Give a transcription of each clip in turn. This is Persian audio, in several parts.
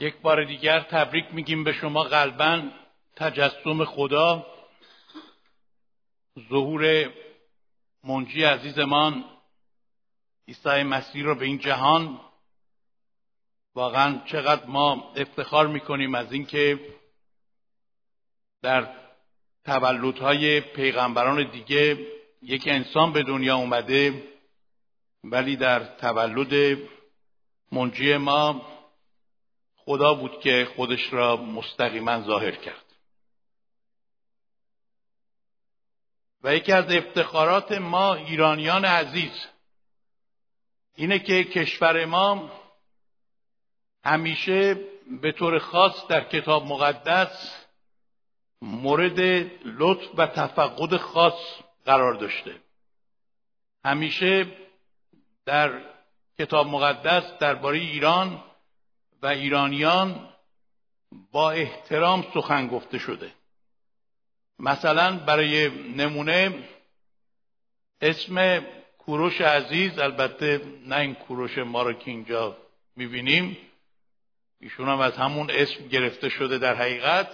یک بار دیگر تبریک میگیم به شما قلبا. تجسم خدا. ظهور منجی عزیزمان عیسی مسیح رو به این جهان. واقعا چقدر ما افتخار می‌کنیم از اینکه در تولدهای پیغمبران دیگه یک انسان به دنیا اومده ولی در تولد منجی ما خدا بود که خودش را مستقیما ظاهر کرد. و یکی از افتخارات ما ایرانیان عزیز اینه که کشور ما همیشه به طور خاص در کتاب مقدس مورد لطف و تفقد خاص قرار داشته. همیشه در کتاب مقدس درباره ایران و ایرانیان با احترام سخن گفته شده. مثلا برای نمونه اسم کوروش عزیز البته نه این کوروش ما رو که اینجا می‌بینیم ایشون هم از همون اسم گرفته شده در حقیقت.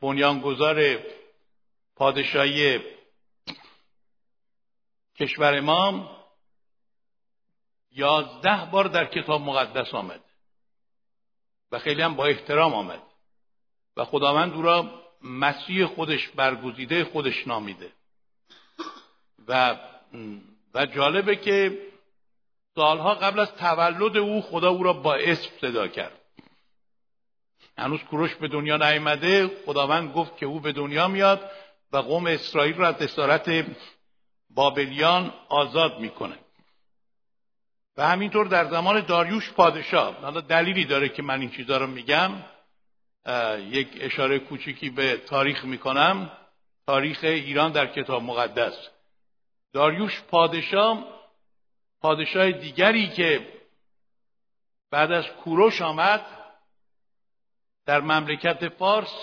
بنیانگذار پادشاهی کشور ما یازده بار در کتاب مقدس آمد و خیلی هم با احترام آمد. و خداوند او را مسیح خودش برگزیده خودش نامیده. و و جالبه که سالها قبل از تولد او خدا او را با اسم صدا کرد. هنوز کوروش به دنیا نیامده خداوند گفت که او به دنیا میاد و قوم اسرائیل را از اسارت بابلیان آزاد می‌کنه و همینطور در زمان داریوش پادشاه. حالا دلیلی داره که من این چیزا رو میگم. یک اشاره کوچیکی به تاریخ می‌کنم. تاریخ ایران در کتاب مقدس. داریوش پادشاه پادشاه دیگری که بعد از کوروش آمد در مملکت فارس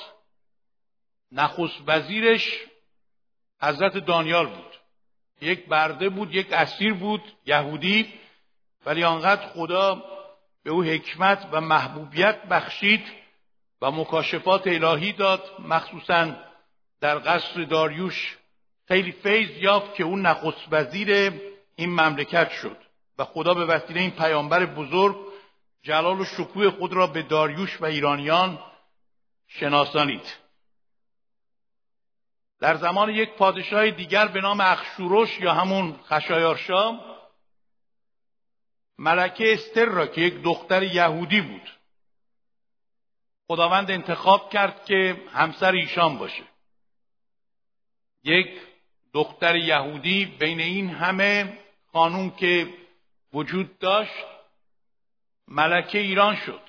نخست وزیرش حضرت دانیال بود. یک برده بود یک اسیر بود یهودی. ولی آنقدر خدا به او حکمت و محبوبیت بخشید و مکاشفات الهی داد مخصوصا در قصر داریوش خیلی فیض یافت که اون نخست وزیر این مملکت شد و خدا به وسیله این پیامبر بزرگ جلال و شکوه خود را به داریوش و ایرانیان شناسانید. در زمان یک پادشاه دیگر به نام اخشوروش یا همون خشایارشا ملکه استر را که یک دختر یهودی بود. خداوند انتخاب کرد که همسر ایشان باشه. یک دختر یهودی بین این همه خانوم که وجود داشت ملکه ایران شد.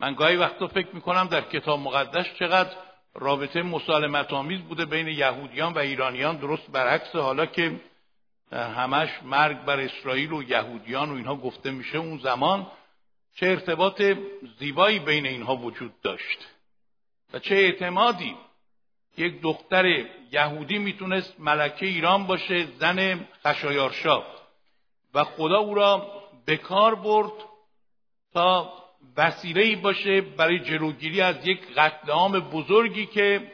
من گاهی وقتا فکر می‌کنم در کتاب مقدس چقدر رابطه مسالمت آمیز بوده بین یهودیان و ایرانیان. درست برعکس حالا که همش مرگ بر اسرائیل و یهودیان و اینها گفته میشه اون زمان چه ارتباط زیبایی بین اینها وجود داشت و چه اعتمادی. یک دختر یهودی می‌تونست ملکه ایران باشه زن خشایارشا. و خدا او را به کار برد تا وسیله باشه برای جلوگیری از یک قتل عام بزرگی که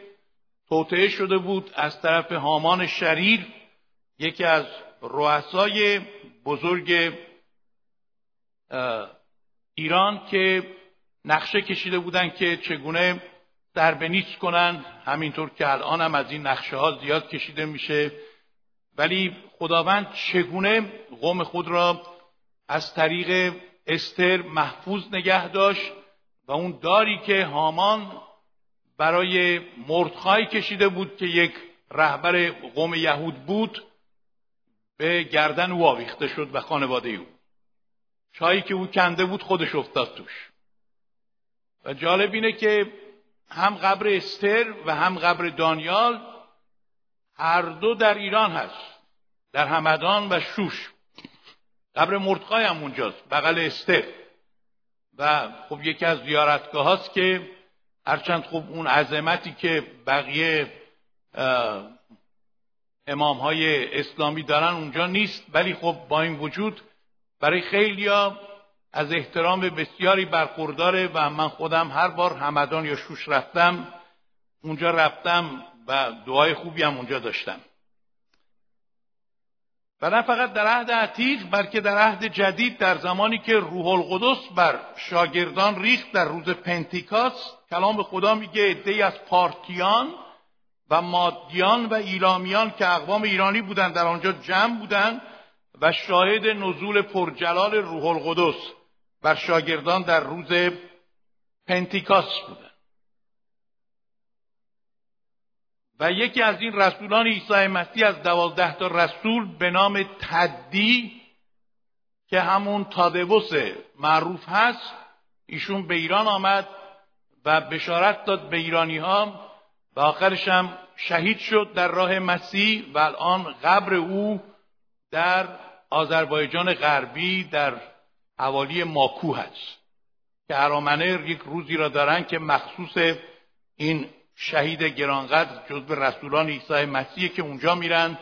توطعه شده بود از طرف هامان شریر. یکی از رؤسای بزرگ ایران که نقشه کشیده بودن که چگونه دربه نیست کنن همینطور که الان هم از این نقشه ها زیاد کشیده میشه. ولی خداوند چگونه قوم خود را از طریق استر محفوظ نگه داشت و اون داری که هامان برای مردخای کشیده بود که یک رهبر قوم یهود بود به گردن او آویخته شد و خانواده او. چایی که او کنده بود خودش افتاد توش. و جالب اینه که هم قبر استر و هم قبر دانیال هر دو در ایران هست. در همدان و شوش. قبر مردخای هم اونجاست بغل استر. و خب یکی از زیارتگاه هاست که هرچند خب اون عظمتی که بقیه امام های اسلامی دارن اونجا نیست. ولی خب با این وجود برای خیلیا از احترام بسیاری برخورداره و من خودم هر بار همدان یا شوش رفتم اونجا رفتم و دعای خوبی هم اونجا داشتم. و نه فقط در عهد عتیق بلکه در عهد جدید در زمانی که روح القدس بر شاگردان ریخت در روز پنتیکاس کلام خدا میگه عدهای از پارتیان و مادیان و ایلامیان که اقوام ایرانی بودند در آنجا جمع بودند و شاهد نزول پرجلال روح القدس بر شاگردان در روز پنتیکاس بودند و یکی از این رسولان عیسی مسیح از دوازده تا رسول به نام تدی که همون تادوس معروف هست ایشون به ایران آمد و بشارت داد به ایرانی ها و آخرش هم شهید شد در راه مسیح و الان قبر او در آذربایجان غربی در حوالی ماکو هست که ارامنه یک روزی را دارن که مخصوص این شهید گرانقدر جزو رسولان عیسی مسیح که اونجا میرن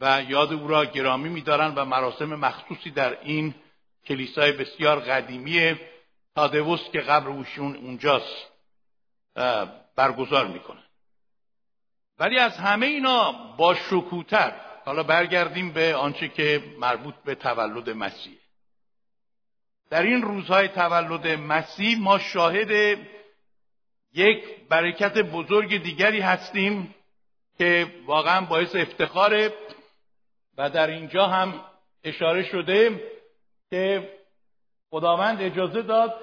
و یاد او را گرامی میدارن و مراسم مخصوصی در این کلیسای بسیار قدیمی تادوس که قبر اوشون اونجاست برگزار می‌کنن. ولی از همه اینا با شکوتر حالا برگردیم به آنچه که مربوط به تولد مسیح. در این روزهای تولد مسیح ما شاهد یک برکت بزرگ دیگری هستیم که واقعا باعث افتخاره و در اینجا هم اشاره شده که خداوند اجازه داد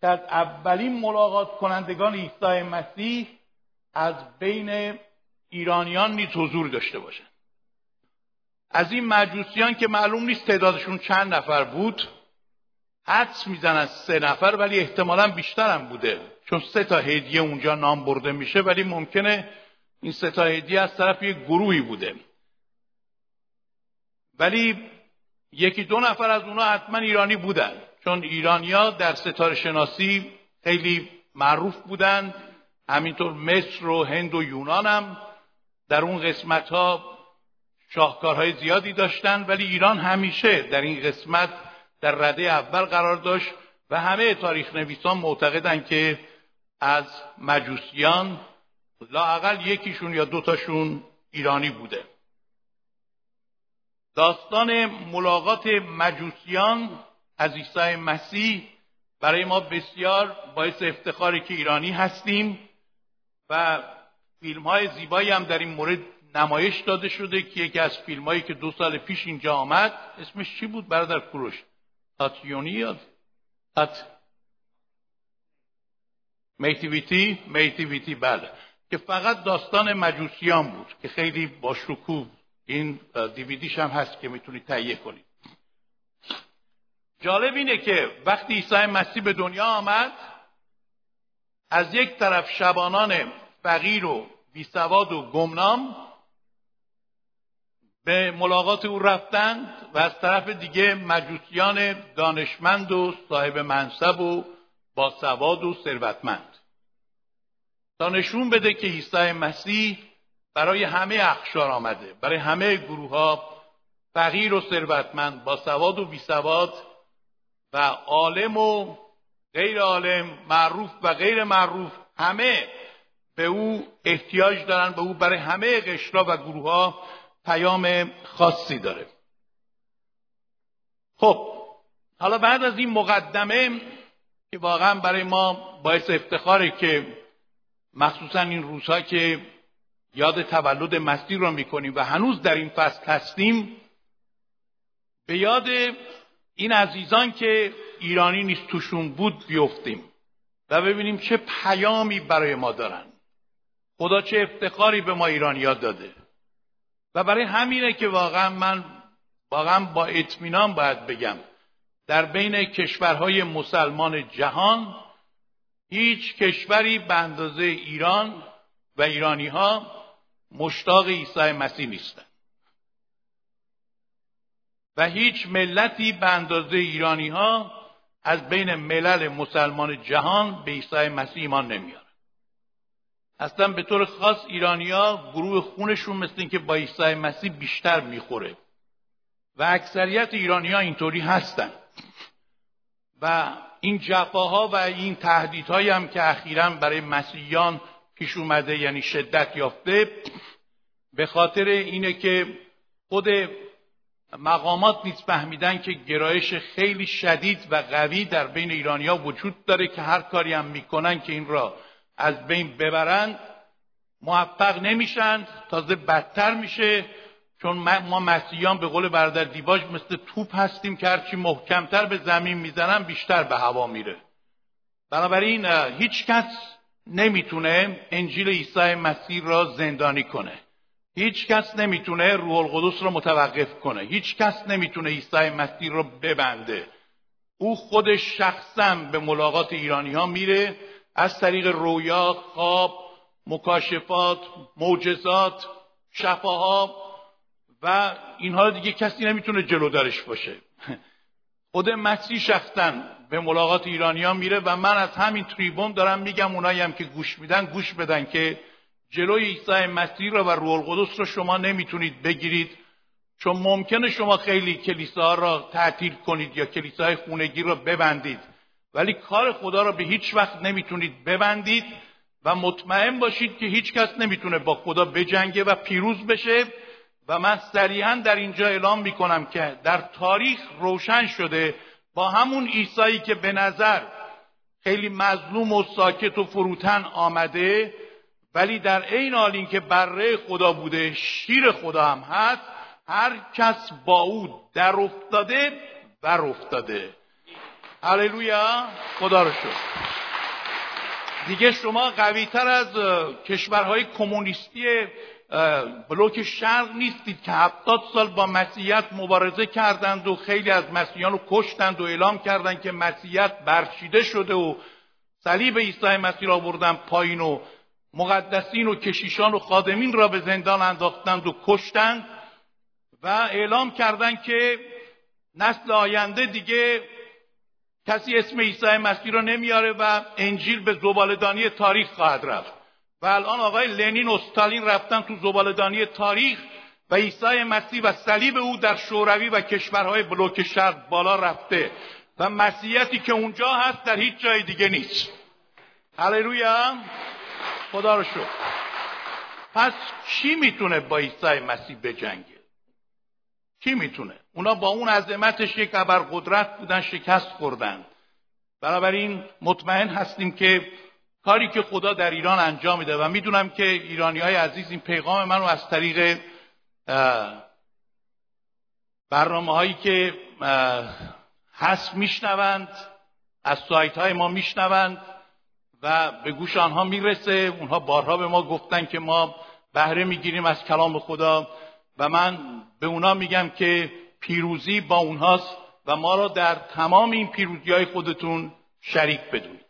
که از اولین ملاقات کنندگان عیسی مسیح از بین ایرانیان نیز حضور داشته باشند. از این مجوسیان که معلوم نیست تعدادشون چند نفر بود حدس می‌زنن سه نفر ولی احتمالا بیشتر هم بوده. چون سه تا هدیه اونجا نام برده میشه ولی ممکنه این سه تا هدیه از طرف یک گروهی بوده. ولی یکی دو نفر از اونا حتما ایرانی بودن. چون ایرانیا در ستاره شناسی خیلی معروف بودن. همینطور مصر و هند و یونان هم در اون قسمت ها شاهکارهای زیادی داشتن ولی ایران همیشه در این قسمت در رده اول قرار داشت و همه تاریخ نویسان معتقدند که از مجوسیان لاقل یکیشون یا دوتاشون ایرانی بوده. داستان ملاقات مجوسیان از عیسی مسیح برای ما بسیار باعث افتخاری که ایرانی هستیم و فیلم های زیبایی هم در این مورد نمایش داده شده که یکی از فیلم هایی که دو سال پیش اینجا آمد اسمش چی بود؟ برادر کوروش. تاتیونی یا تات میتیویتی؟ میتیویتی بله. که فقط داستان مجوسیان بود که خیلی با شکوه این دیویدیش هم هست که می‌تونید تهیه کنید جالب اینه که وقتی عیسی مسیح به دنیا آمد از یک طرف شبانان فقیر و بیسواد و گمنام به ملاقات او رفتند و از طرف دیگه مجوسیان دانشمند و صاحب منصب و با سواد و ثروتمند. تا نشون بده که عیسی مسیح برای همه اخشار آمده برای همه گروه ها فقیر و ثروتمند با سواد و بیسواد و عالم و غیر عالم معروف و غیر معروف همه به او احتیاج دارن به او برای همه قشرا و گروه ها پیام خاصی داره. خب حالا بعد از این مقدمه که واقعا برای ما باعث افتخاره که مخصوصا این روزها که یاد تولد مسیح رو می‌کنیم و هنوز در این فصل هستیم به یاد این عزیزان که ایرانی نیست توشون بود بیفتیم و ببینیم چه پیامی برای ما دارن. خدا چه افتخاری به ما ایرانیا داده. و برای همینه که واقعا من واقعا با اطمینان باید بگم در بین کشورهای مسلمان جهان هیچ کشوری به اندازه ایران و ایرانی ها مشتاق عیسی مسیح نیستند و هیچ ملتی به اندازه ایرانی ها از بین ملل مسلمان جهان به عیسی مسیح ایمان نمیاد. اصلا به طور خاص ایرانیا گروه خونشون مثل اینکه با عیسی مسیح بیشتر می‌خوره. و اکثریت ایرانی ها اینطوری هستن. و و این جفاها و این تهدیدهایی هم که اخیرا برای مسیحیان پیش اومده یعنی شدت یافته به خاطر اینه که خود مقامات نیز فهمیدن که گرایش خیلی شدید و قوی در بین ایرانیا وجود داره که هر کاری هم می‌کنن که این را از بین ببرند موفق نمیشن تازه بدتر میشه. چون ما مسیحیان به قول برادر دیباج مثل توپ هستیم که هرچی محکمتر به زمین می‌زنن بیشتر به هوا میره. بنابراین هیچ کس نمی‌تونه انجیل عیسی مسیح را زندانی کنه. هیچ کس نمی‌تونه روح القدس را متوقف کنه. هیچ کس نمی‌تونه عیسی مسیح را ببنده. او خودش شخصا به ملاقات ایرانی ها میره. از طریق رویا خواب مکاشفات معجزات شفاها و اینها دیگه کسی نمی‌تونه جلودارش باشه. خود مسیح شخصا به ملاقات ایرانیان میره و من از همین تریبون دارم میگم اونایی هم که گوش میدن گوش بدن که جلوی عیسی مسیح را و روح القدس را شما نمی‌تونید بگیرید. چون ممکنه شما خیلی کلیساها را تعطیل کنید یا کلیساهای خونگی را ببندید. ولی کار خدا را به هیچ وقت نمی‌تونید ببندید و مطمئن باشید که هیچ کس نمی‌تونه با خدا بجنگه و پیروز بشه و من سریعا در اینجا اعلام می‌کنم که در تاریخ روشن شده با همون عیسایی که به نظر خیلی مظلوم و ساکت و فروتن آمده ولی در عین حال اینکه بره خدا بوده شیر خدا هم هست هر کس با او در افتاده بر افتاده. هللویا خدا رو شد دیگه شما قویتر از کشورهای کمونیستی بلوک شرق نیستید که هفتاد سال با مسیحیت مبارزه کردند و خیلی از مسیحیان رو کشتند و اعلام کردند که مسیحیت برچیده شده و صلیب عیسی مسیح را بردن پایین و مقدسین و کشیشان و خادمین را به زندان انداختند و کشتند و اعلام کردند که نسل آینده دیگه کسی اسم عیسی مسیح را نمیاره و انجیل به زبالدانی تاریخ خواهد رفت. و الان آقای لنین و استالین رفتن تو زبالدانی تاریخ و عیسی مسیح و صلیب او در شوروی و کشورهای بلوک شرق بالا رفته. و مسیحیتی که اونجا هست در هیچ جای دیگه نیست. هللویا. خدا رو شد پس کی می‌تونه با عیسی مسیح بجنگه؟ کی می‌تونه؟ اونا با اون عظمتش یک قدرت بودن شکست خوردن. بنابراین مطمئن هستیم که کاری که خدا در ایران انجام میده و می‌دونم که ایرانی های عزیز این پیغام من رو از طریق برنامه هایی که هست میشنوند از سایت های ما میشنوند و به گوش آنها می‌رسه. اونها بارها به ما گفتن که ما بهره می‌گیریم از کلام خدا. و من به اونا میگم که پیروزی با اونهاست و ما را در تمام این پیروزی های خودتون شریک بدونید.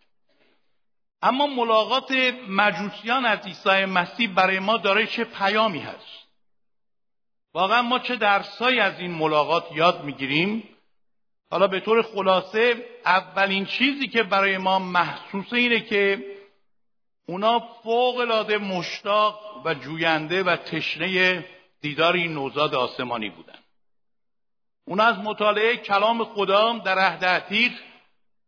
اما ملاقات مجوسیان از عیسی مسیح برای ما داره چه پیامی هست؟ واقعا ما چه درسایی از این ملاقات یاد می‌گیریم؟ حالا به طور خلاصه اولین چیزی که برای ما محسوسه اینه که اونا فوق العاده مشتاق و جوینده و تشنه دیدار این نوزاد آسمانی بودن. اونا از مطالعه کلام خدا در عهد عتیق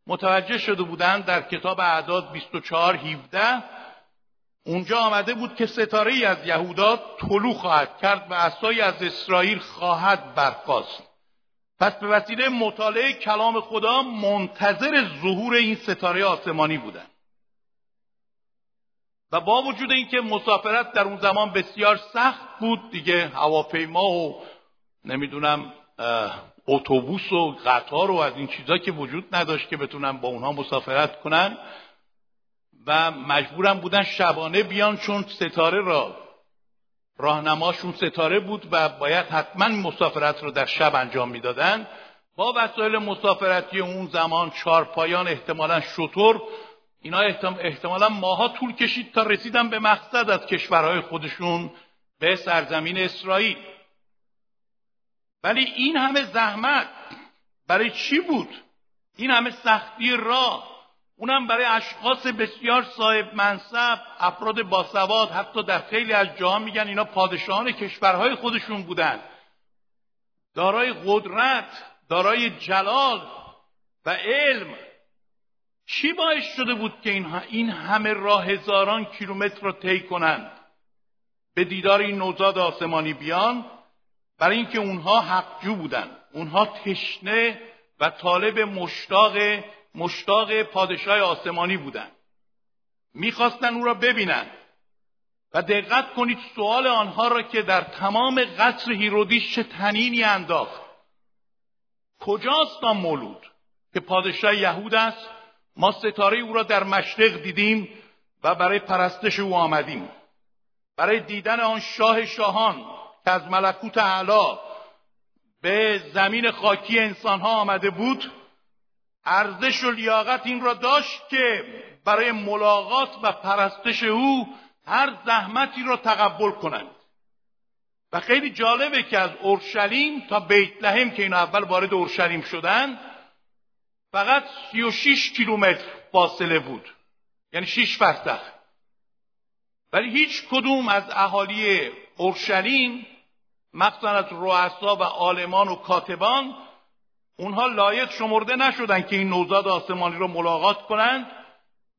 متوجه شده بودند در کتاب اعداد 24 17 اونجا آمده بود که ستاره ای از یهودا طلوع خواهد کرد و اسایی از اسرائیل خواهد برخاست. پس به وسیله مطالعه کلام خدا منتظر ظهور این ستاره آسمانی بودند و با وجود اینکه مسافرت در اون زمان بسیار سخت بود دیگه هواپیما و نمی‌دونم اتوبوس و قطار و از این چیزا که وجود نداشت که بتونن با اونها مسافرت کنن و مجبورم بودن شبانه بیان چون ستاره را راهنماشون ستاره بود و باید حتما مسافرت رو در شب انجام می‌دادن. با وسایل مسافرتی اون زمان چارپایان احتمالا شطور اینا احتمالا ماها طول کشید تا رسیدن به مقصد از کشورهای خودشون به سرزمین اسرائیل. ولی این همه زحمت برای چی بود؟ این همه سختی راه. اونم برای اشخاص بسیار صاحب منصب افراد باسواد حتی در خیلی از جاها میگن اینا پادشاهان کشورهای خودشون بودن. دارای قدرت دارای جلال و علم چی باعث شده بود که اینها این همه راه هزاران کیلومتر رو طی کنند؟ به دیدار این نوزاد آسمانی بیان برای اینکه اونها حقجو بودن. اونها تشنه و طالب مشتاق مشتاق پادشاه آسمانی بودن. می‌خواستن او را ببینند و دقت کنید سوال آنها را که در تمام قصر هیرودیش چه تنینی انداخت. کجاست آن مولود که پادشاه یهود است؟ ما ستاره او را در مشرق دیدیم و برای پرستش او آمدیم. برای دیدن آن شاه شاهان که از ملکوت اعلا به زمین خاکی انسان ها آمده بود ارزش و لیاقت این را داشت که برای ملاقات و پرستش او هر زحمتی را تقبل کنند. و خیلی جالبه که از اورشلیم تا بیت لحم که این اول وارد اورشلیم شدن فقط 36 کیلومتر فاصله بود. یعنی 6 فرسخ ولی هیچ کدوم از اهالی اورشلیم مخصوصا از رؤسا و عالمان و کاتبان اونها لایق شمرده نشدن که این نوزاد آسمانی رو ملاقات کنند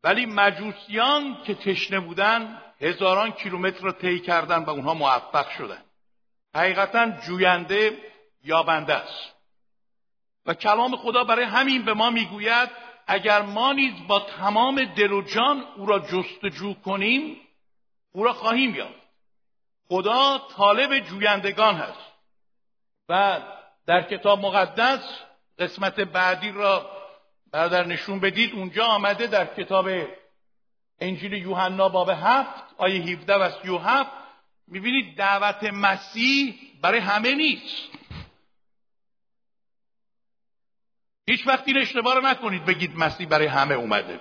ولی مجوسیان که تشنه بودن هزاران کیلومتر رو طی کردن و اونها موفق شدن. حقیقتا جوینده یابنده است. و کلام خدا برای همین به ما می‌گوید اگر ما نیز با تمام دل و جان او را جستجو کنیم او را خواهیم یافت. خدا طالب جویندگان هست. و در کتاب مقدس قسمت بعدی را برادر نشون بدید. اونجا آمده در کتاب انجیل یوحنا باب هفت آیه 17 و 37 می‌بینید دعوت مسیح برای همه نیست. هیچ وقت این اشتباه رو نکنید بگید مسیح برای همه اومده.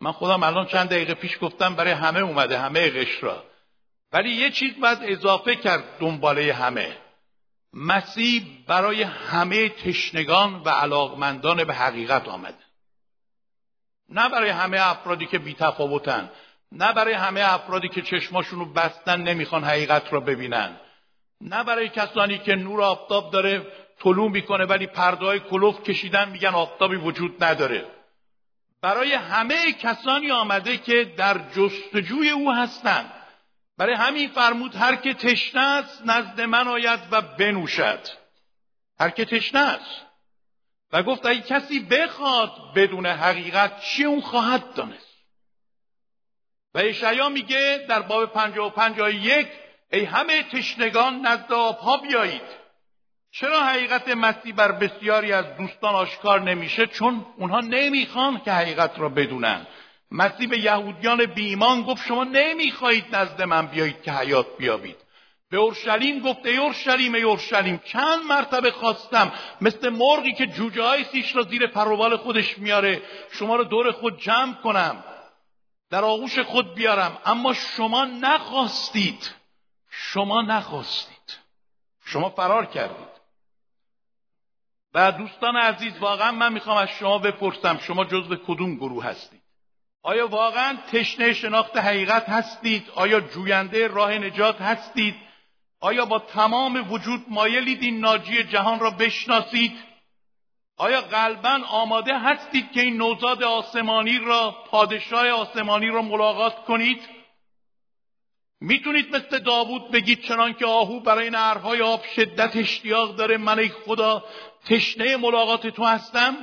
من خودم الان چند دقیقه پیش گفتم برای همه اومده همه قشرا. ولی یه چیز باید اضافه کرد دنباله همه. مسیح برای همه تشنگان و علاقمندان به حقیقت آمده. نه برای همه افرادی که بی تفاوتن نه برای همه افرادی که چشماشون رو بستن نمی‌خوان حقیقت را ببینن. نه برای کسانی که نور آفتاب داره طلوع می‌کنه ولی پردهای کلوف کشیدن میگن آفتابی وجود نداره. برای همه کسانی آمده که در جستجوی او هستند برای همین فرمود هر که تشنه است نزد من آید و بنوشد. هر که تشنه است. و گفت اگه کسی بخواد بدون حقیقت چی اون خواهد دانست؟ و ایشعیا میگه در باب پنجاه و پنجاه یک ای همه تشنگان نزد آبها بیایید. چرا حقیقت مسیح بر بسیاری از دوستان آشکار نمیشه؟ چون اونها نمی‌خوان که حقیقت را بدونن. مسیح به یهودیان بیمان گفت شما نمی‌خواهید نزد من بیایید که حیات بیابید. به اورشلیم گفت ای اورشلیم ای اورشلیم چند مرتبه خواستم مثل مرغی که جوجه های سیش را زیر پروبال خودش میاره شما رو دور خود جمع کنم در آغوش خود بیارم اما شما نخواستید شما نخواستید شما فرار کردید. و دوستان عزیز واقعا من می‌خوام از شما بپرسم شما جزو کدوم گروه هستید؟ آیا واقعا تشنه شناخت حقیقت هستید؟ آیا جوینده راه نجات هستید؟ آیا با تمام وجود مایلید این ناجی جهان را بشناسید؟ آیا قلبا آماده هستید که این نوزاد آسمانی را پادشاه آسمانی را ملاقات کنید؟ می‌تونید مثل داوود بگید چنان که آهو برای نرهای آب شدت اشتیاق داره من ای خدا تشنه ملاقات تو هستم.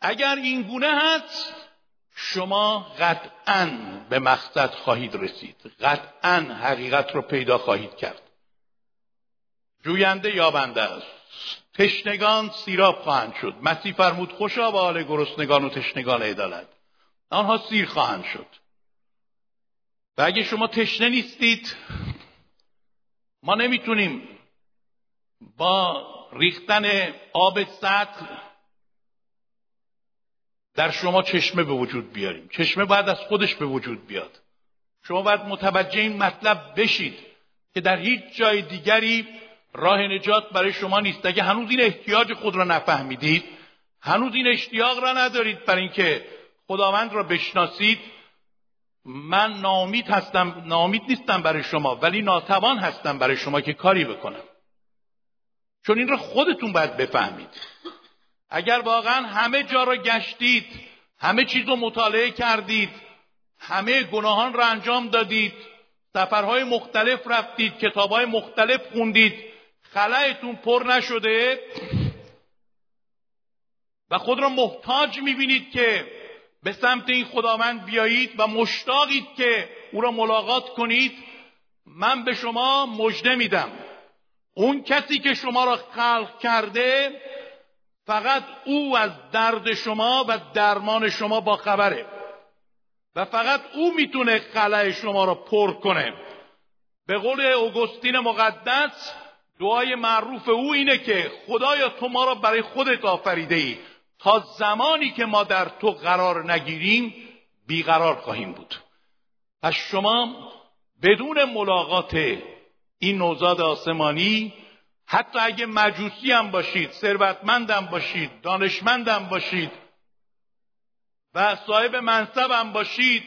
اگر این گونه هست شما قطعا به مقصد خواهید رسید. قطعا حقیقت رو پیدا خواهید کرد. جوینده یابنده است. تشنگان سیراب خواهند شد. مسیح فرمود خوشا به حال گرسنگان و تشنگان عدالت. آنها سیر خواهند شد. و اگه شما تشنه نیستید ما نمی‌تونیم با ریختن آب سطل در شما چشمه به وجود بیاریم. چشمه باید از خودش به وجود بیاد. شما باید متوجه این مطلب بشید که در هیچ جای دیگری راه نجات برای شما نیست. اگه هنوز این احتیاج خود را نفهمیدید هنوز این اشتیاق را ندارید برای اینکه خداوند را بشناسید من نامید هستم نامید نیستم برای شما ولی ناتوان هستم برای شما که کاری بکنم. چون این را خودتون باید بفهمید. اگر واقعا همه جا را گشتید همه چیز رو مطالعه کردید همه گناهان را انجام دادید سفرهای مختلف رفتید کتابهای مختلف خوندید خلایتون پر نشده و خود را محتاج می‌بینید که به سمت این خداوند بیایید و مشتاقید که او را ملاقات کنید من به شما مژده میدم. اون کسی که شما را خلق کرده فقط او از درد شما و درمان شما با خبره و فقط او می‌تونه خلع شما را پر کنه. به قول اوگوستین مقدس دعای معروف او اینه که خدایا تو ما را برای خودت آفریده ای. تا زمانی که ما در تو قرار نگیریم بیقرار خواهیم بود. پس شما بدون ملاقات این نوزاد آسمانی حتی اگه مجوسی هم باشید ثروتمندم باشید دانشمندم باشید و صاحب منصب هم باشید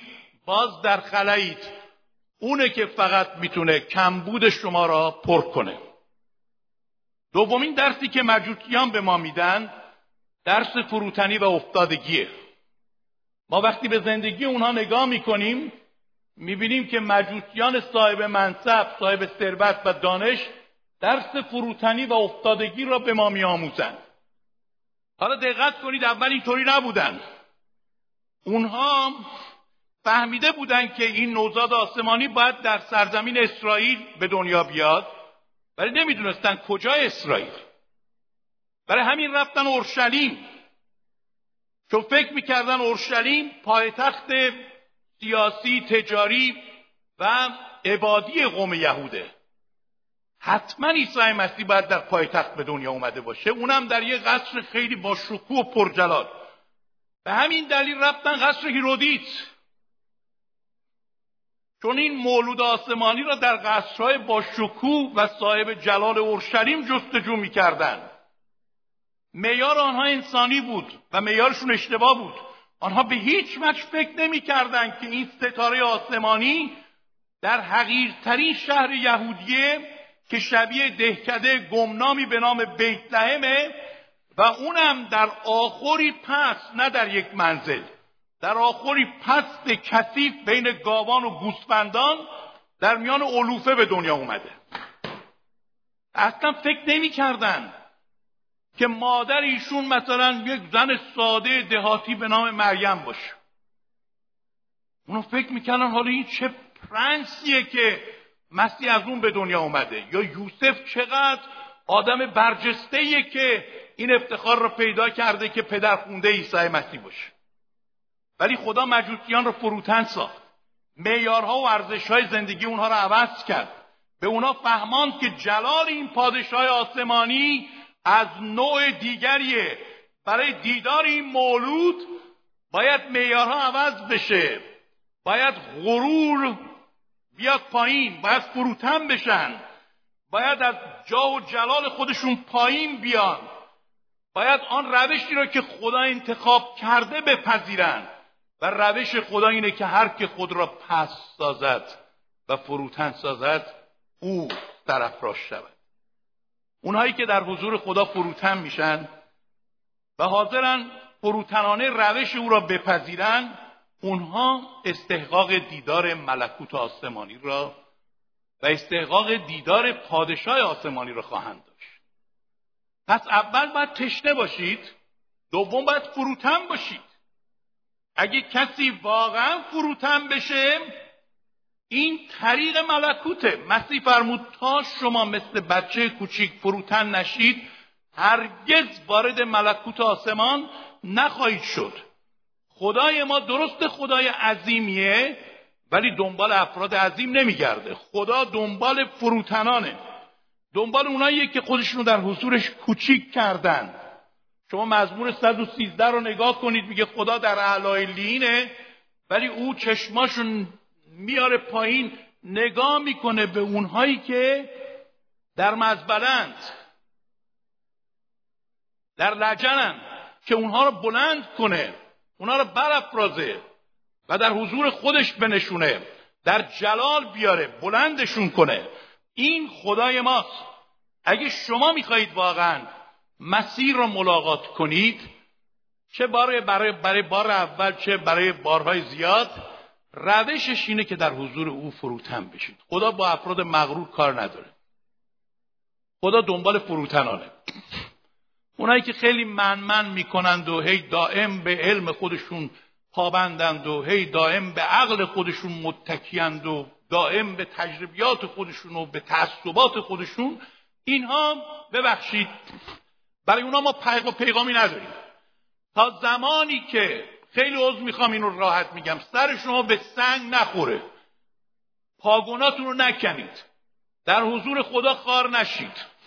باز در خلایید اونه که فقط می‌تونه کمبود شما را پر کنه. دومین درسی که مجوسیان به ما میدن درس فروتنی و افتادگیه. ما وقتی به زندگی اونها نگاه می‌کنیم می‌بینیم که مجوسیان صاحب منصب صاحب ثروت و دانش درس فروتنی و افتادگی را به ما میآموزند. حالا دقت کنید اول اینطوری نبودن. اونها فهمیده بودند که این نوزاد آسمانی باید در سرزمین اسرائیل به دنیا بیاد ولی نمی‌دونستن کجا اسرائیل. برای همین رفتن اورشلیم. چون فکر می‌کردن اورشلیم پایتخت سیاسی تجاری و عبادی قوم یهوده. حتما عیسی مسیح باید در پایتخت به دنیا اومده باشه. اونم در یه قصر خیلی با و پرجلال. به همین دلیل رفتن قصر هیرودیت. چون این مولود آسمانی را در قصرهای با شکوه و صاحب جلال اورشلیم جستجو می‌کردند میار آنها انسانی بود و میارشون اشتباه بود. آنها به هیچ وجه فکر نمی‌کردند که این ستاره آسمانی در حقیرترین شهر یهودیه که شبیه دهکده گمنامی به نام بیت لحمه و اونم در آخری پس نه در یک منزل. در آخری پست کثیف بین گاوان و گوسفندان در میان علوفه به دنیا اومده. اصلا فکر نمی کردن که مادر ایشون مثلا یک زن ساده دهاتی به نام مریم باشه. اونو فکر می‌کردن حالا این چه پرنسیه که مسیح از اون به دنیا اومده. یا یوسف چقدر آدم برجسته که این افتخار رو پیدا کرده که پدر خونده عیسی مسیح باشه. ولی خدا مجوسیان رو فروتن ساخت. معیارها و ارزشهای زندگی اونها رو عوض کرد. به اونا فهماند که جلال این پادشاه آسمانی از نوع دیگریه. برای دیدار این مولود باید معیارها عوض بشه. باید غرور بیاد پایین باید فروتن بشن. باید از جا و جلال خودشون پایین بیان. باید آن روشی را که خدا انتخاب کرده بپذیرند و روش خدا اینه که هر که خود را پس سازد و فروتن سازد او طرفراش شود. اونهایی که در حضور خدا فروتن میشن و حاضرن فروتنانه روش او را بپذیرند اونها استحقاق دیدار ملکوت آسمانی را و استحقاق دیدار پادشاه آسمانی را خواهند داشت. پس اول باید تشنه باشید دوم باید فروتن باشید. اگه کسی واقعا فروتن بشه این طریق ملکوته. مسیح فرمود تا شما مثل بچه کوچیک فروتن نشید هرگز وارد ملکوت آسمان نخواهید شد. خدای ما درست خدای عظیمیه ولی دنبال افراد عظیم نمیگرده. خدا دنبال فروتنانه. دنبال اوناییه که خودشون در حضورش کوچیک کردن. شما مزمور 113 رو نگاه کنید میگه خدا در اعلای لینه ولی او چشماشون میاره پایین نگاه می‌کنه به اونهایی که در مزبلند در لجنن که اونها رو بلند کنه اونها رو برافرازه و در حضور خودش بنشونه در جلال بیاره بلندشون کنه. این خدای ماست. اگه شما می‌خواهید واقعا مسیر را ملاقات کنید چه برای برای برای بار اول چه برای بارهای زیاد روشش اینه که در حضور او فروتن بشید خدا با افراد مغرور کار نداره. خدا دنبال فروتنانه. اونایی که خیلی منمن می‌کنند و هی دائم به علم خودشون پابندند و هی دائم به عقل خودشون متکیند و دائم به تجربیات خودشون و به تعصبات خودشون اینها ببخشید برای اونا ما پیغ پیغامی نداریم. تا زمانی که خیلی عضو می‌خوام اینو راحت میگم. سر شما به سنگ نخوره. پاگوناتون رو نکنید. در حضور خدا خار نشید.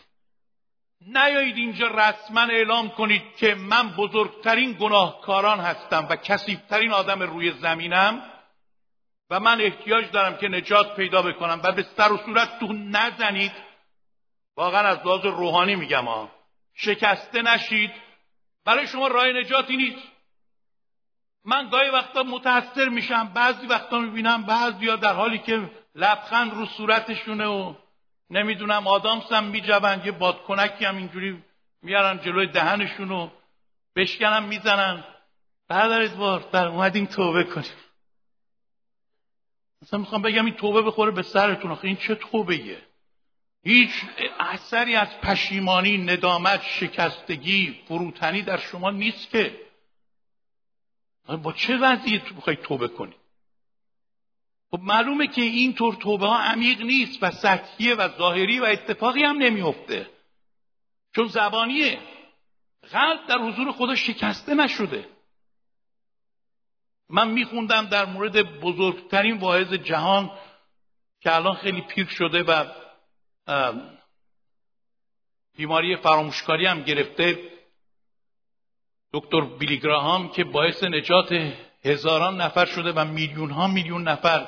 نیایید اینجا رسما اعلام کنید که من بزرگترین گناهکاران هستم و کسیفترین آدم روی زمینم و من احتیاج دارم که نجات پیدا بکنم و به سر و صورت تو نزنید. واقعا از لحاظ روحانی میگم ها. شکسته نشید. برای شما راه نجاتی نیست. من گاهی وقتا متاثر میشم بعضی وقتا می‌بینم بعضی ها در حالی که لبخند رو صورتشونه و نمی‌دونم آدامس هم میجوند یه بادکنکی هم اینجوری میارن جلوی دهنشون و بشکنم می‌زنن. بعد بار در اومدیم توبه کنیم. مثلا می‌خوام بگم این توبه بخوره به سرتون. آخه این چه توبه هیچ اثری از پشیمانی ندامت شکستگی فروتنی در شما نیست که. با چه وضعی بخواید توبه کنید خب معلومه که اینطور توبه ها عمیق نیست و سطحیه و ظاهری و اتفاقی هم نمیفته چون زبانیه. قلب در حضور خدا شکسته نشده. من میخوندم در مورد بزرگترین واعظ جهان که الان خیلی پیر شده و بیماری فراموشکاری هم گرفته. دکتر بیلیگراهام که باعث نجات هزاران نفر شده و میلیون ها میلیون نفر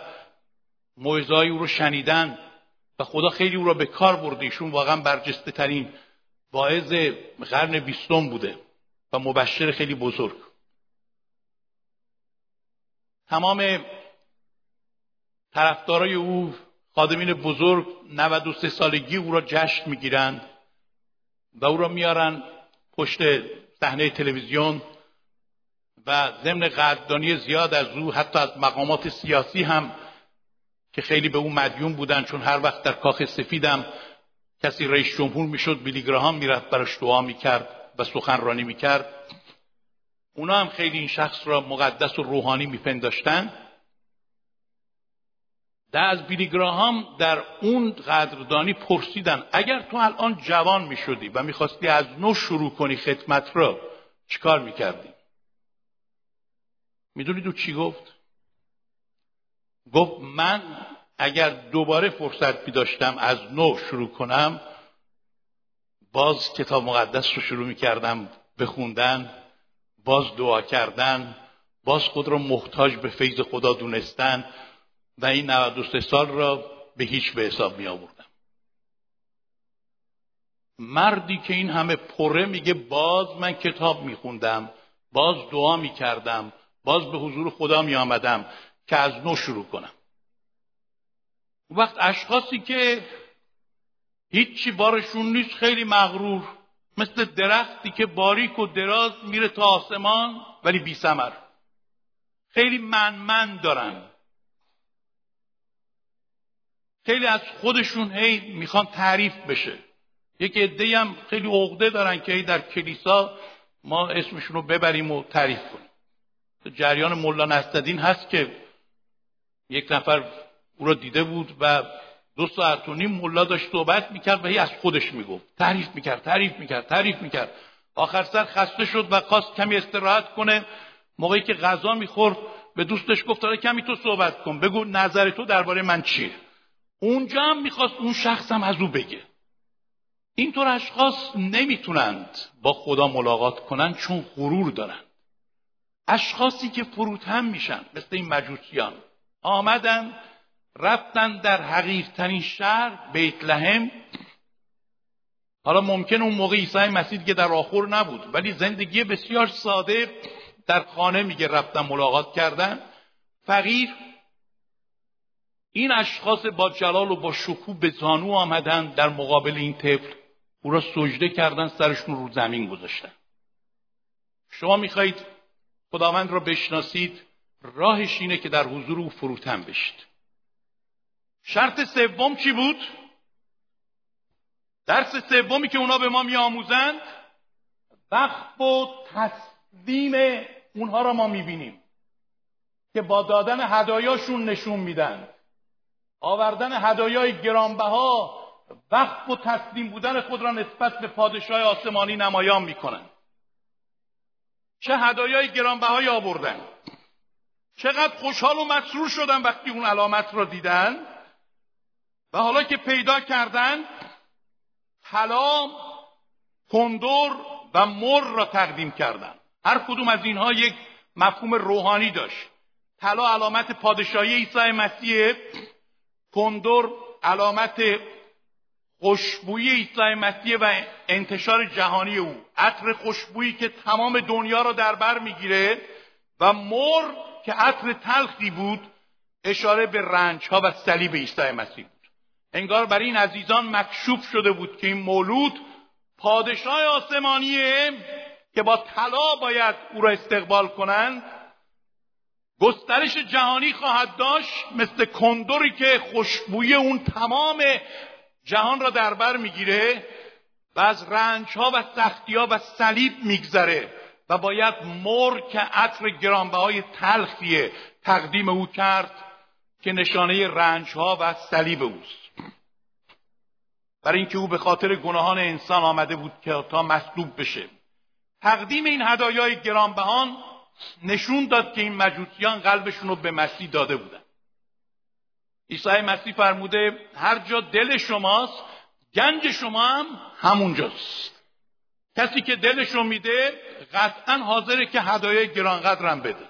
موعظه‌های او رو شنیدن و خدا خیلی او را به کار برده ایشون واقعا برجسته ترین واعظ قرن بیستم بوده و مبشر خیلی بزرگ. تمام طرفدارای او خادمین بزرگ 93 سالگی او را جشن می‌گیرند و او را میارن پشت صحنه تلویزیون و ضمن قدردانی زیاد از او حتی از مقامات سیاسی هم که خیلی به او مدیون بودن چون هر وقت در کاخ سفیدم کسی رئیس جمهور می‌شد بیلیگراهام می‌رفت براش دعا می‌کرد و سخنرانی می‌کرد. اونا هم خیلی این شخص را مقدس و روحانی میپنداشتن. در از بیلیگراهام در اون قدردانی پرسیدن اگر تو الان جوان می‌شدی و می‌خواستی از نو شروع کنی خدمت را چیکار می‌کردی؟ می‌دونید او چی گفت؟ گفت من اگر دوباره فرصت می داشتم از نو شروع کنم باز کتاب مقدس رو شروع می کردم بخوندن باز دعا کردن باز خود را محتاج به فیض خدا دونستن. و این 93 سال را به هیچ به حساب می آوردم. مردی که این همه پره میگه باز من کتاب میخوندم باز دعا می‌کردم باز به حضور خدا می آمدم که از نو شروع کنم. وقت اشخاصی که هیچی بارشون نیست خیلی مغرور مثل درختی که باریک و دراز میره تا آسمان ولی بی سمر. خیلی منمن دارن. خیلی از خودشون هی می‌خوان تعریف بشه. یک عده هم خیلی عقده دارن که هی در کلیسا ما اسمشون رو ببریم و تعریف کنیم. جریان ملا نستدین هست که یک نفر او را دیده بود و دو ساعت و نیم ملا داشت صحبت می‌کرد و هی از خودش می‌گفت. تعریف می‌کرد تعریف می‌کرد تعریف می‌کرد. آخر سر خسته شد و خواست کمی استراحت کنه. موقعی که غذا می‌خورد به دوستش گفت داره کمی تو صحبت کن بگو نظر تو درباره من چیه؟ اونجا هم می‌خواست اون شخص هم از او بگه. اینطور اشخاص نمی‌تونند با خدا ملاقات کنند چون غرور دارند اشخاصی که فروتن میشن مثل این مجوسیان. آمدن رفتن در حقیقترین شهر بیت لحم. حالا ممکن اون موقع عیسی مسیح که در آخر نبود ولی زندگی بسیار ساده. در خانه میگه رفتن ملاقات کردن. فقیر این اشخاص با جلال و با شکوه به زانو آمدن در مقابل این طفل او را سجده کردن سرشون رو زمین گذاشتن. شما می‌خواهید خداوند را بشناسید راهش اینه که در حضور او فروتن بشید. شرط سوم چی بود؟ درس سومی که اونا به ما میآموزند وقف و تسلیم اونها را ما می‌بینیم که با دادن هدایاشون نشون میدن. آوردن هدایای گرانبها وقف و تسلیم بودن خود را نسبت به پادشاه آسمانی نمایان می‌کنند. چه هدایای گرانبهایی آوردن. چقدر خوشحال و مسرور شدن وقتی اون علامت را دیدن. و حالا که پیدا کردن طلا کندور و مر را تقدیم کردن. هر کدوم از اینها یک مفهوم روحانی داشت. طلا علامت پادشاهی عیسی مسیح. کندور علامت خوشبویی مسیح و انتشار جهانی او. عطر خوشبویی که تمام دنیا را در بر می‌گیره و مر که عطر تلخی بود اشاره به رنج ها و صلیب عیسی مسیح بود. انگار برای این عزیزان مکشوف شده بود که این مولود پادشاه آسمانیه که با طلا باید او را استقبال کنند. گسترش جهانی خواهد داشت مثل کندوری که خوشبوی اون تمام جهان را در بر می‌گیره و از رنج ها و سختی ها و صلیب میگذره و باید مر که عطر گرانبهای تلخیه تقدیم او کرد که نشانه رنج ها و صلیب اوست. برای اینکه او به خاطر گناهان انسان آمده بود که تا مصلوب بشه. تقدیم این هدایای گرانبهان نشون داد که این مجوسیان قلبشون رو به مسیح داده بودن. عیسی مسیح فرموده هر جا دل شماست گنج شما هم همونجاست کسی که دلش رو میده قطعا حاضره که هدایای گرانقدرم بده.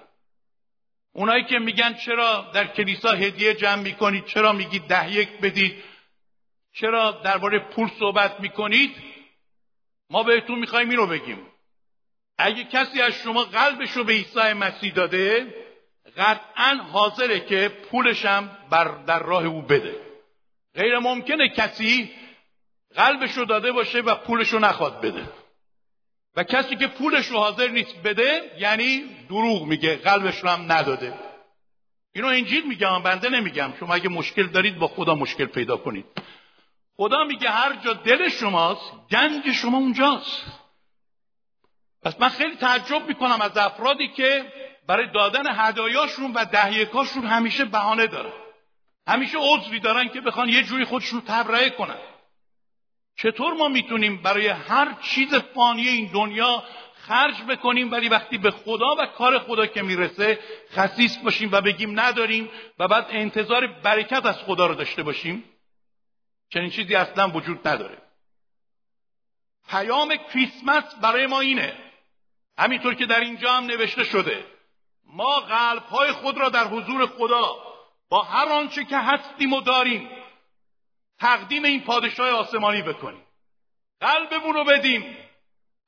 اونایی که میگن چرا در کلیسا هدیه جمع می‌کنید چرا میگید ده یک بدید چرا درباره پول صحبت می‌کنید ما بهتون می‌خوایم این رو بگیم. اگه کسی از شما قلبش رو به عیسی مسیح داده قطعا حاضره که پولشم بر در راه او بده. غیر ممکنه کسی قلبش رو داده باشه و پولش رو نخواد بده. و کسی که پولش رو حاضر نیست بده یعنی دروغ میگه قلبش رو هم نداده. اینو انجیل میگم بنده نمیگم. شما اگه مشکل دارید با خدا مشکل پیدا کنید. خدا میگه هر جا دل شماست گنج شما اونجاست. پس من خیلی تعجب می‌کنم از افرادی که برای دادن هدایاشون و دهیکاشون همیشه بهانه دارن. همیشه عذری دارن که بخوان یه جوری خودشون تبرئه کنن. چطور ما می‌تونیم برای هر چیز فانی این دنیا خرج بکنیم ولی وقتی به خدا و کار خدا که می‌رسه خصیص باشیم و بگیم نداریم و بعد انتظار برکت از خدا رو داشته باشیم؟ چنین چیزی اصلا وجود نداره. پیام کریسمس برای ما اینه. همینطور که در اینجا هم نوشته شده ما قلبهای خود را در حضور خدا با هر آنچه که هستیم و داریم تقدیم این پادشاه آسمانی بکنیم. قلبمون رو بدیم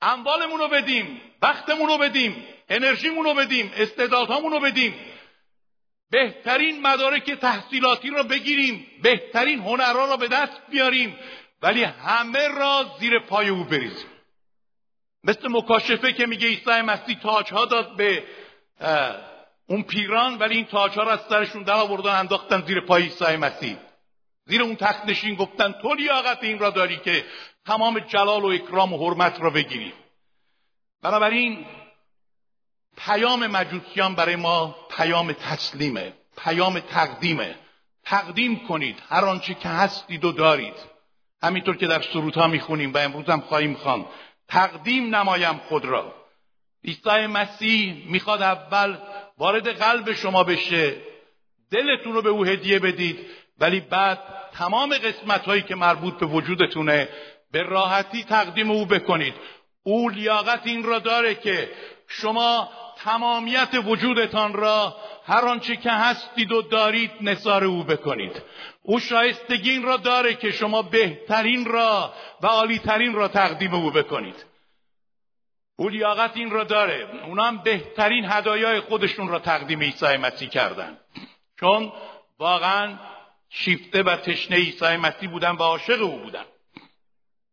اموالمون رو بدیم وقتمون رو بدیم انرژیمون رو بدیم استعدادهامون رو بدیم. بهترین مدارک تحصیلاتی را بگیریم بهترین هنرها را به دست بیاریم ولی همه را زیر پای او بریزیم. مثل مکاشفه که میگه عیسی مسیح تاج ها داد به اون پیران ولی این تاج ها را از سرشون در آوردن انداختن زیر پای عیسی مسیح. زیر اون تخت نشین گفتن تو لیاقت این را داری که تمام جلال و اکرام و حرمت را بگیری. بنابراین پیام مجوسیان برای ما پیام تسلیمه پیام تقدیمه. تقدیم کنید هر آنچه که هستید و دارید. همینطور که در سرودها می‌خونیم و امروز هم خواهیم خواند. تقدیم نمایم خود را. عیسی مسیح می‌خواد اول وارد قلب شما بشه. دلتون رو به او هدیه بدید ولی بعد تمام قسمت هایی که مربوط به وجودتونه به راحتی تقدیم او بکنید. او لیاقت این را داره که شما تمامیت وجودتان را هر آنچه که هستید و دارید نثار او بکنید. او شایستگی این را داره که شما بهترین را و عالیترین را تقدیم او بکنید. او لیاقت این را داره. اونا هم بهترین هدایای خودشون را تقدیم عیسی مسیح کردن. چون واقعا شیفته و تشنه عیسی مسیح بودن و عاشق او بودن.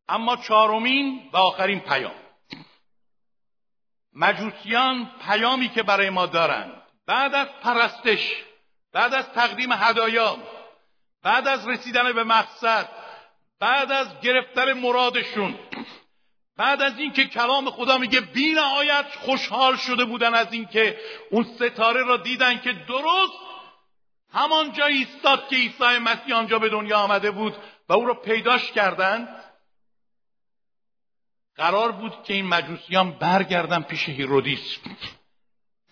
اما چهارمین و آخرین پیام. مجوسیان پیامی که برای ما دارند. بعد از پرستش بعد از تقدیم هدایا بعد از رسیدن به مقصد بعد از گرفتن مرادشون بعد از اینکه کلام خدا میگه بی نهایت خوشحال شده بودن از اینکه اون ستاره را دیدن که درست همانجا ایستاد که عیسی مسیح آنجا به دنیا آمده بود و او را پیداش کردند. قرار بود که این مجوسیان برگردن پیش هیرودیس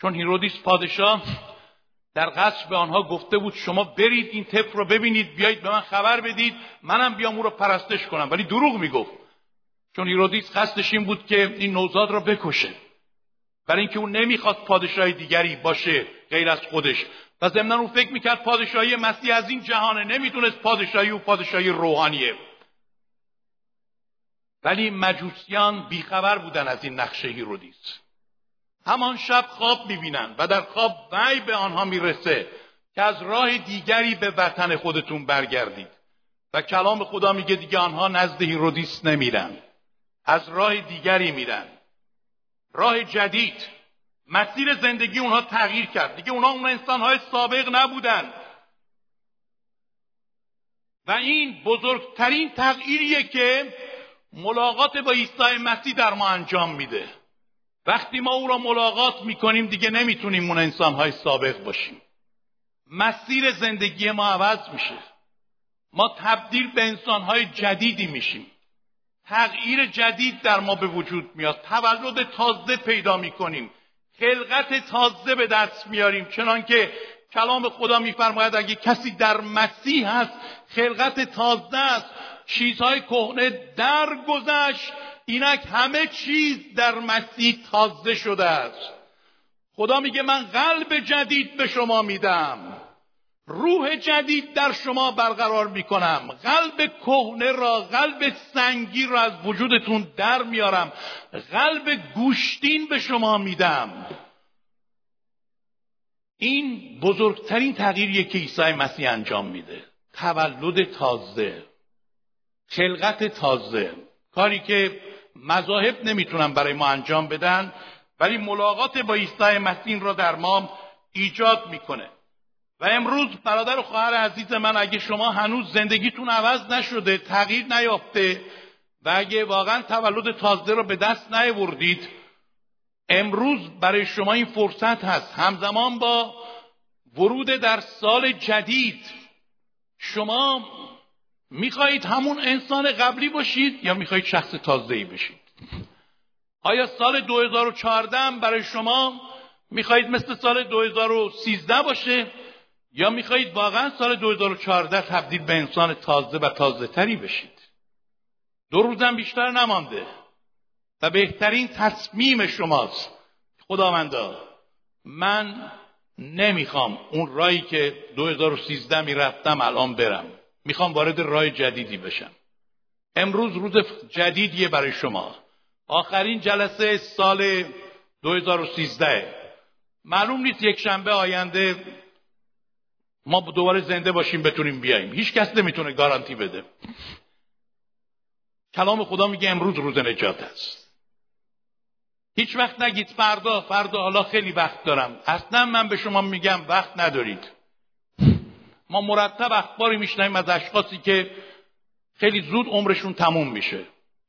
چون هیرودیس پادشاه در قصر به آنها گفته بود شما برید این طفل رو ببینید بیایید به من خبر بدید منم بیام او رو پرستش کنم. ولی دروغ می‌گفت. چون هیرودیس قصدش این بود که این نوزاد را بکشه. برای اینکه او نمی‌خواست پادشاه دیگری باشه غیر از خودش. و ضمنا او فکر می‌کرد پادشاهی مسیح از این جهانه نمی‌دونست پادشاهی او پادشاهی روحانیه. ولی مجوسیان بیخبر بودن از این نقشه هیرودیس همان شب خواب می‌بینن و در خواب وی به آنها می‌رسه که از راه دیگری به وطن خودتون برگردید. و کلام خدا میگه دیگه آنها نزد هیرودیس نمیرن. از راه دیگری میرن. راه جدید. مسیر زندگی اونها تغییر کرد. دیگه اونها اون انسانهای سابق نبودن. و این بزرگترین تغییریه که ملاقات با عیسی مسیح در ما انجام میده. وقتی ما او را ملاقات می‌کنیم دیگه نمی‌تونیم اون انسانهای سابق باشیم. مسیر زندگی ما عوض میشه. ما تبدیل به انسانهای جدیدی میشیم. تغییر جدید در ما به وجود میاد. تولد تازه پیدا می‌کنیم. خلقت تازه به دست میاریم. چنانکه کلام خدا میفرماید اگه کسی در مسیح هست خلقت تازه است. چیزهای کهنه درگذشت. اینک همه چیز در مسیح تازه شده است. خدا میگه من قلب جدید به شما میدم. روح جدید در شما برقرار می‌کنم. قلب کهنه را قلب سنگی را از وجودتون در میارم. قلب گوشتین به شما میدم. این بزرگترین تغییریه که عیسی مسیح انجام میده. تولد تازه. خلقت تازه. کاری که مذاهب نمی‌تونن برای ما انجام بدن ولی ملاقات با عیسی مسیح را در ما ایجاد می‌کنه. و امروز برادر و خواهر عزیز من اگه شما هنوز زندگیتون عوض نشده تغییر نیافته و اگه واقعا تولد تازه را به دست نیاوردید امروز برای شما این فرصت هست. همزمان با ورود در سال جدید شما می‌خواهید همون انسان قبلی باشید یا می‌خواهید شخص تازه ای بشید؟ آیا سال 2014 برای شما می‌خواهید مثل سال 2013 باشه؟ یا می‌خواهید واقعا سال 2014 تبدیل به انسان تازه و تازه تری بشید؟ دو روزم بیشتر نمانده و بهترین تصمیم شماست. خداوندا من نمی‌خوام اون رایی که 2013 می‌رفتم الان برم. می‌خوام وارد راه جدیدی بشم. امروز روز جدیدیه برای شما. آخرین جلسه سال 2013 معلوم نیست یک شنبه آینده ما دوباره زنده باشیم بتونیم بیاییم. هیچ کس نمی‌تونه گارانتی بده. کلام خدا میگه امروز روز نجات است. هیچ وقت نگید فردا فردا حالا خیلی وقت دارم. اصلا من به شما میگم وقت ندارید. ما مرتب اخباری میشنویم از اشخاصی که خیلی زود عمرشون تموم میشه.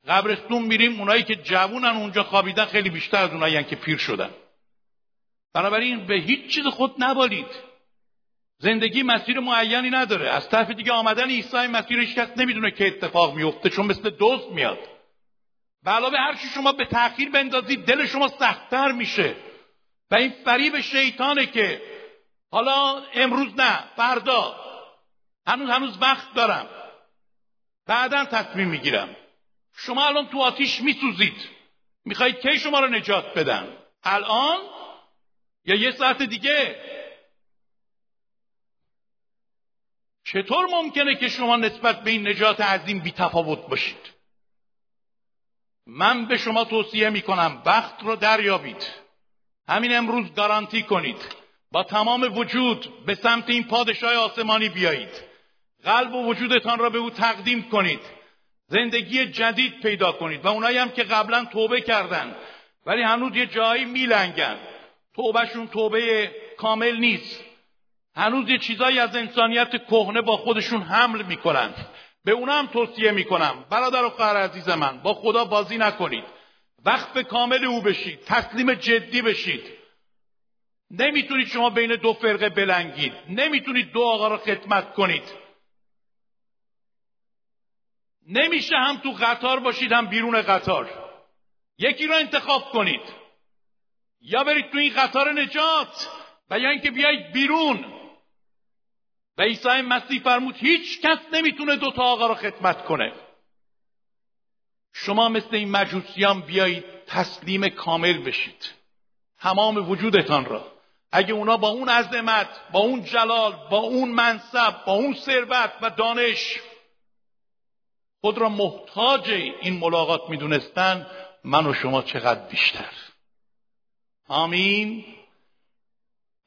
قبرستون میریم اونایی که جوونن اونجا خوابیدن خیلی بیشتر از اونایی که پیر شدن. بنابراین به هیچ چیز خود نبالید. زندگی مسیر معینی نداره. از طرف دیگه آمدن عیسی مسیر هیچ کس نمی‌دونه که اتفاق میفته چون مثل دوست میاد. به علاوه هر چی شما به تاخیر بندازید دل شما سختتر میشه. و این فریب شیطانه که حالا امروز نه فردا. هنوز هنوز وقت دارم. بعدا تصمیم می‌گیرم. شما الان تو آتیش میسوزید. می‌خواهید کی شما رو نجات بدن؟ الان؟ یا یه ساعت دیگه؟ چطور ممکنه که شما نسبت به این نجات عظیم بی تفاوت باشید؟ من به شما توصیه می کنم وقت رو دریابید. همین امروز گارانتی کنید. با تمام وجود به سمت این پادشاه آسمانی بیایید. قلب و وجودتان را به او تقدیم کنید. زندگی جدید پیدا کنید. و اونایی هم که قبلا توبه کردن ولی هنوز یه جایی میلنگن. توبهشون توبه کامل نیست. هنوز یه چیزایی از انسانیت کهنه با خودشون حمل می‌کنن. به اونا هم توصیه می‌کنم. برادر و خواهر عزیز من با خدا بازی نکنید. وقف کامل او بشید. تسلیم جدی بشید. نمی‌تونید شما بین دو فرقه بلنگید. نمی‌تونید دو آقا را خدمت کنید. نمیشه هم تو قطار باشید هم بیرون قطار. یکی را انتخاب کنید. یا برید تو این قطار نجات و یا اینکه بیایید بیرون. و عیسی مسیح فرمود هیچ کس نمی‌تونه دوتا آقا را خدمت کنه. شما مثل این مجوسیان بیایید تسلیم کامل بشید. تمام وجودتان را. اگه اونا با اون عظمت با اون جلال با اون منصب با اون ثروت و دانش خود را محتاج این ملاقات می‌دونستن من و شما چقدر بیشتر. آمین.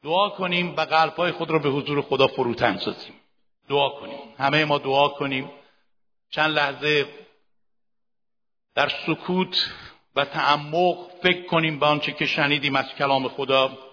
دعا کنیم و قلبهای خود را به حضور خدا فروتن سازیم. دعا کنیم. همه ما دعا کنیم. چند لحظه در سکوت و تعمق فکر کنیم به آنچه که شنیدیم از کلام خدا.